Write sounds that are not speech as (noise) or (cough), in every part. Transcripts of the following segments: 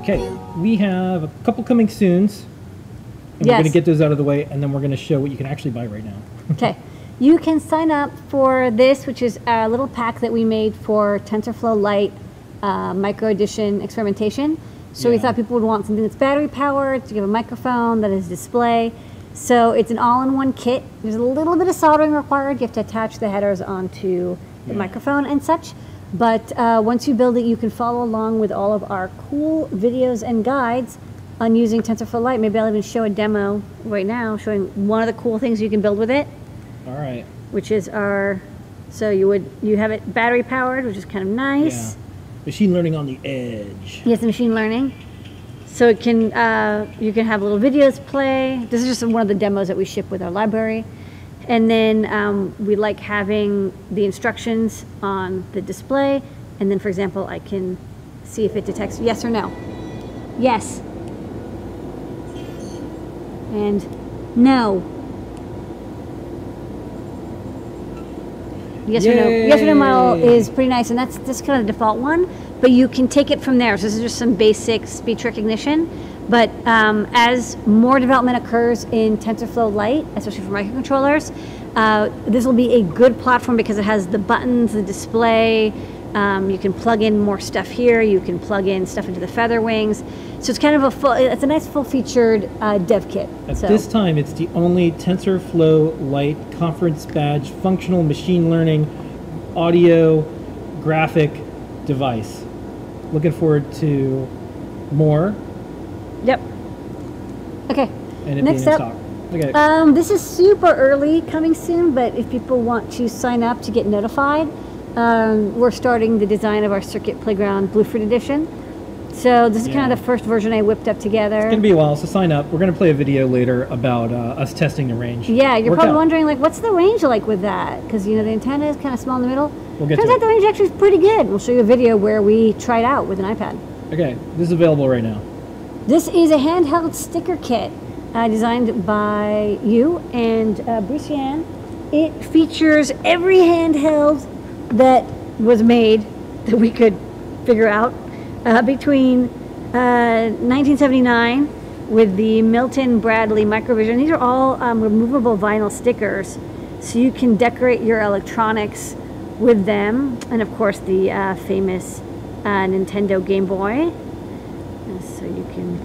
Okay, we have a couple coming soons. And we're going to get those out of the way, and then we're going to show what you can actually buy right now. Okay. You can sign up for this, which is a little pack that we made for TensorFlow Lite uh, Micro Edition experimentation. So we thought people would want something that's battery powered, to give a microphone, that has display. So it's an all-in-one kit. There's a little bit of soldering required. You have to attach the headers onto the Yeah. microphone and such. But uh, once you build it, you can follow along with all of our cool videos and guides on using TensorFlow Lite. Maybe I'll even show a demo right now showing one of the cool things you can build with it All right. which is our so you would you have it battery powered which is kind of nice Yeah. Machine learning on the edge. yes machine learning so it can uh, you can have little videos play this is just one of the demos that we ship with our library and then um, we like having the instructions on the display and then for example i can see if it detects yes or no yes and no Yes or no. Yes or no model is pretty nice, and that's just kind of the default one. But you can take it from there. So this is just some basic speech recognition. But um, as more development occurs in TensorFlow Lite, especially for microcontrollers, uh, this will be a good platform because it has the buttons, the display. Um, you can plug in more stuff here. You can plug in stuff into the feather wings. So it's kind of a full. It's a nice full-featured uh, dev kit. At so. this time, it's the only TensorFlow Lite conference badge functional machine learning audio graphic device. Looking forward to more Yep. Okay. and it Next up. Okay. Um, this is super early coming soon, but if people want to sign up to get notified, um, we're starting the design of our Circuit Playground Bluefruit Edition. So this is kind of the first version I whipped up together. it's gonna be a while, so sign up. We're gonna play a video later about uh, us testing the range. yeah, you're Work probably out. wondering like, what's the range like with that? Because you know the antenna is kind of small in the middle. We'll get Turns to out it. the range actually is pretty good. We'll show you a video where we tried out with an iPad. Okay, this is available right now. This is a handheld sticker kit uh, designed by you and uh, Bruce Yan. It features every handheld that was made that we could figure out uh, between uh, 1979 with the Milton Bradley Microvision. These are all um, removable vinyl stickers, so you can decorate your electronics with them, and of course the uh, famous uh, Nintendo Game Boy. You can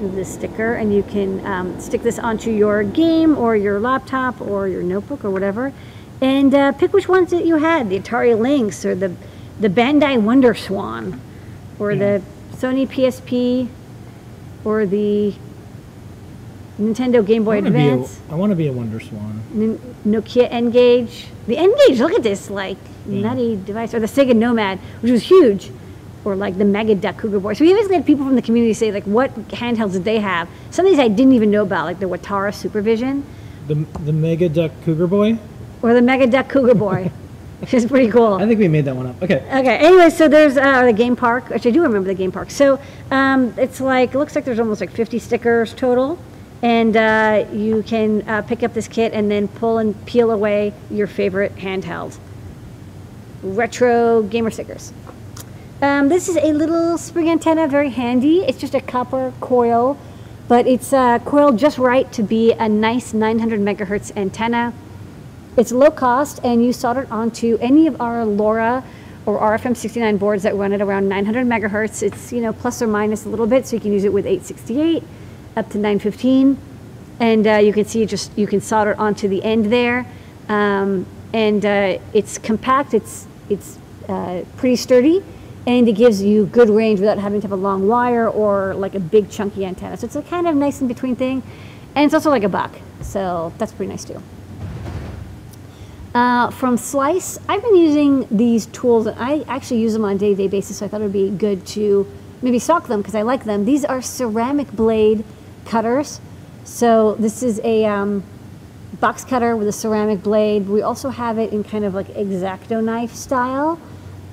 move this sticker and you can um, stick this onto your game or your laptop or your notebook or whatever and uh, pick which ones that you had the atari lynx or the the bandai wonder swan or Yeah. the sony psp or the nintendo game boy I be a- advance I want to be a Wonder Swan. Nokia n-gage the n-gage look at this like Yeah. nutty device or the sega nomad which was huge or like the Mega Duck Cougar Boy. So we basically had people from the community say like, what handhelds did they have? Some of these I didn't even know about, like the Watara Supervision The the Mega Duck Cougar Boy. or the Mega Duck Cougar Boy, (laughs) which is pretty cool. I think we made that one up. Okay. Okay. Anyway, so there's uh, the game park, which I do remember the game park. So um, it's like it looks like there's almost like 50 stickers total, and uh, you can uh, pick up this kit and then pull and peel away your favorite handheld. Retro gamer stickers. Um, this is a little spring antenna, very handy. It's just a copper coil, but it's uh, coiled just right to be a nice 900 megahertz antenna. It's low cost, and you solder it onto any of our LoRa or RFM69 boards that run at around 900 megahertz. It's you know plus or minus a little bit, so you can use it with 868 up to 915, and uh, you can see just you can solder it onto the end there, um, and uh, it's compact. It's it's uh, pretty sturdy, and it gives you good range without having to have a long wire or like a big chunky antenna. So it's a kind of nice in between thing, and it's also like a buck, so that's pretty nice too. Uh, from Slice, I've been using these tools. and I actually use them on a day-to-day basis, so I thought it would be good to maybe stock them because I like them. These are ceramic blade cutters. So this is a um, box cutter with a ceramic blade. We also have it in kind of like X-Acto knife style,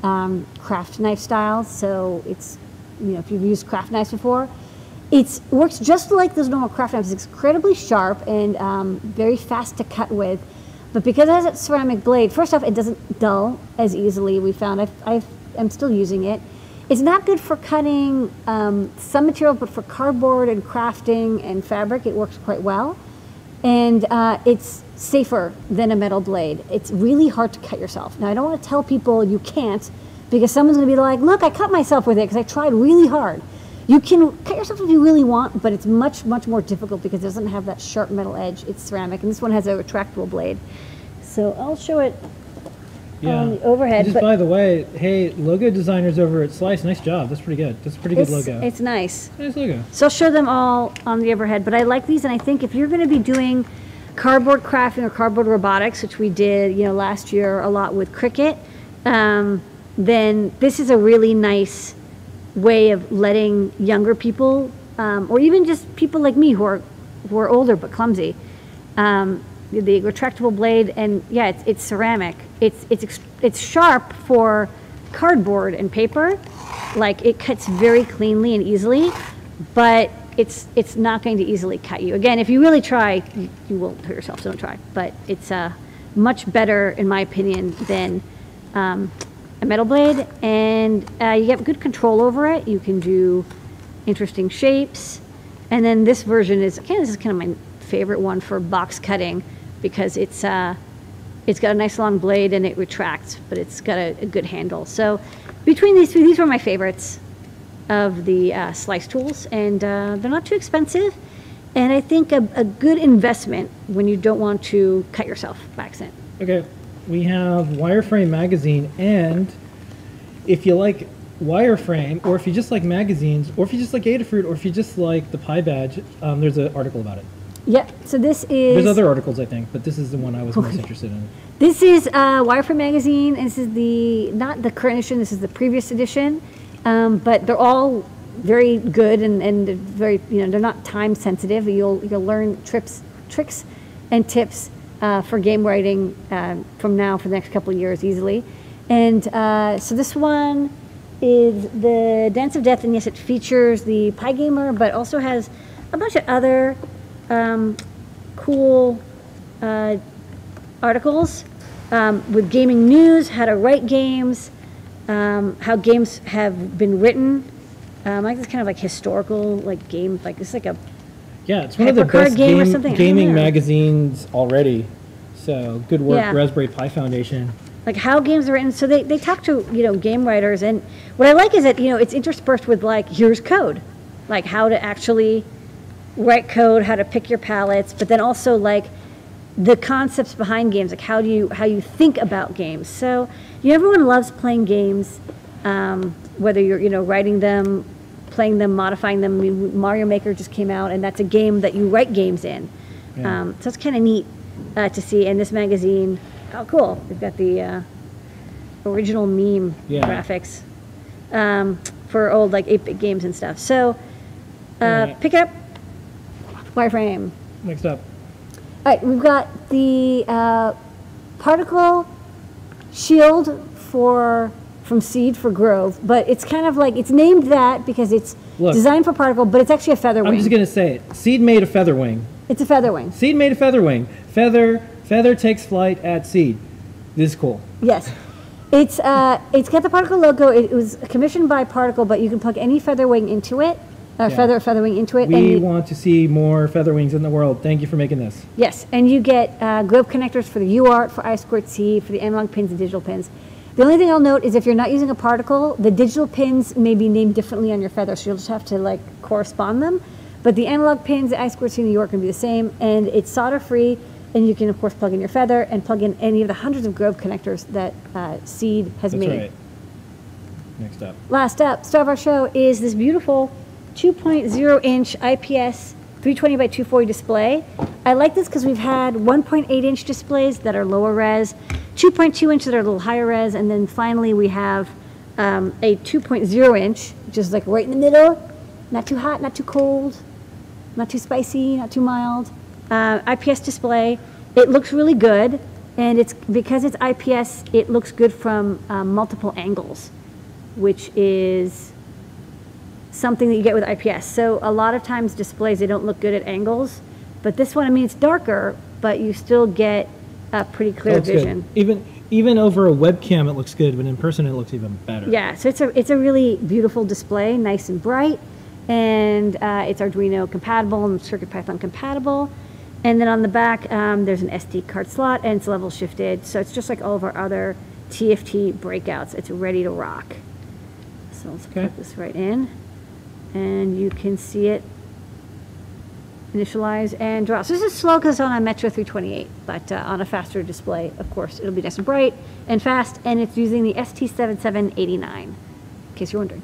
um, craft knife style. So it's, you know, if you've used craft knives before, it works just like those normal craft knives. It's incredibly sharp and um, very fast to cut with. But because it has a ceramic blade, first off, it doesn't dull as easily. We found I've, I'm still using it, It's not good for cutting um, some material, but for cardboard and crafting and fabric, it works quite well. And uh, it's safer than a metal blade. It's really hard to cut yourself. Now, I don't want to tell people you can't because someone's going to be like, look, I cut myself with it because I tried really hard. You can cut yourself if you really want, but it's much, much more difficult because it doesn't have that sharp metal edge. It's ceramic, and this one has a retractable blade. So I'll show it on the overhead. Just by the way, hey, logo designers over at Slice, nice job. That's pretty good. That's a pretty good logo. it's nice. nice logo. So I'll show them all on the overhead, but I like these, and I think if you're going to be doing cardboard crafting or cardboard robotics, which we did, you know, last year a lot with Cricut, um, then this is a really nice way of letting younger people, um, or even just people like me who are who are older but clumsy, um, the, retractable blade, and yeah, it's, it's ceramic. It's it's it's sharp for cardboard and paper, like it cuts very cleanly and easily, but it's it's not going to easily cut you. Again, if you really try, you, you will hurt yourself. So don't try. But it's uh, much better, in my opinion, than um, a metal blade, and uh, you get good control over it. You can do interesting shapes, and then this version is again this is kind of my favorite one for box cutting because it's uh, it's got a nice long blade and it retracts, but it's got a, a good handle. So between these two, these were my favorites of the uh, slice tools, and uh, they're not too expensive. And I think a, a good investment when you don't want to cut yourself by accident. Okay, we have Wireframe magazine, and if you like wireframe, or if you just like magazines, or if you just like Adafruit, or if you just like the PyBadge, um, there's an article about it. Yep. So this is There's other articles, I think, but this is the one I was most interested in. This is uh, Wireframe magazine. And this is the not the current edition. This is the previous edition, um, but they're all very good and, and very you know they're not time sensitive. You'll you'll learn trips tricks and tips uh, for game writing uh, from now for the next couple of years easily. And uh, so this one is the Dance of Death, and yes, it features the PyGamer, but also has a bunch of other um, cool uh, articles um, with gaming news, how to write games, um, how games have been written. Um, like this kind of like historical, like game, like it's like a Yeah, it's one of the best game or game-? Gaming magazines already. So good work, Yeah. Raspberry Pi Foundation. like how games are written. So they, they talk to, you know, game writers. And what I like is that, you know, it's interspersed with like, here's code, like how to actually write code, how to pick your palettes, but then also like the concepts behind games, like how do you, how you think about games. So, you know, everyone loves playing games, um, whether you're, you know, writing them, playing them, modifying them. I mean, Mario Maker just came out and that's a game that you write games in. Yeah. Um, so it's kind of neat uh, to see. And this magazine, oh, cool. We've got the uh, original meme Yeah. graphics um, for old like 8-bit games and stuff. So uh, Alright. pick it up, wireframe. Next up. All right, we've got the uh, particle shield for from Seeed for Grove, but it's kind of like it's named that because it's Look. designed for particle, but it's actually a feather wing. I'm just gonna say it. Seeed made a feather wing. It's a feather wing. Seeed made a feather wing. Feather feather takes flight at seed. This is cool. Yes. It's uh, it's got the particle logo. It was commissioned by Particle, but you can plug any feather wing into it, uh, feather feather wing into it, We you- want to see more feather wings in the world. Thank you for making this. Yes, and you get uh, Grove connectors for the UART, for I squared C, for the analog pins and digital pins. The only thing I'll note is if you're not using a particle, the digital pins may be named differently on your feather, so you'll just have to like correspond them. But the analog pins, the I squared C, and the UART can be the same, and it's solder free. And you can of course plug in your feather and plug in any of the hundreds of Grove connectors that uh, Seeed has That's made. right. Next up. Last up, star of our show is this beautiful 2.0 inch IPS 320 by 240 display. I like this because we've had 1.8 inch displays that are lower res, 2.2 inch that are a little higher res, and then finally we have um, a 2.0 inch, which is like right in the middle, not too hot, not too cold, not too spicy, not too mild. Uh, IPS display. It looks really good, and it's because it's IPS. It looks good from um, multiple angles, which is something that you get with IPS. So a lot of times displays they don't look good at angles, but this one, I mean, it's darker, but you still get a pretty clear That's good. vision. Even even over a webcam, it looks good, but in person, it looks even better. Yeah, so it's a it's a really beautiful display, nice and bright, and uh, it's Arduino compatible and CircuitPython compatible. And then on the back, um, there's an SD card slot, and it's level shifted, so it's just like all of our other TFT breakouts. It's ready to rock. So let's Okay. put this right in, and you can see it initialize and draw. So this is slow because on a Metro 328, but uh, on a faster display, of course, it'll be nice and bright and fast, and it's using the ST7789, in case you're wondering.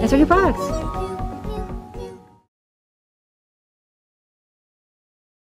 That's our new products.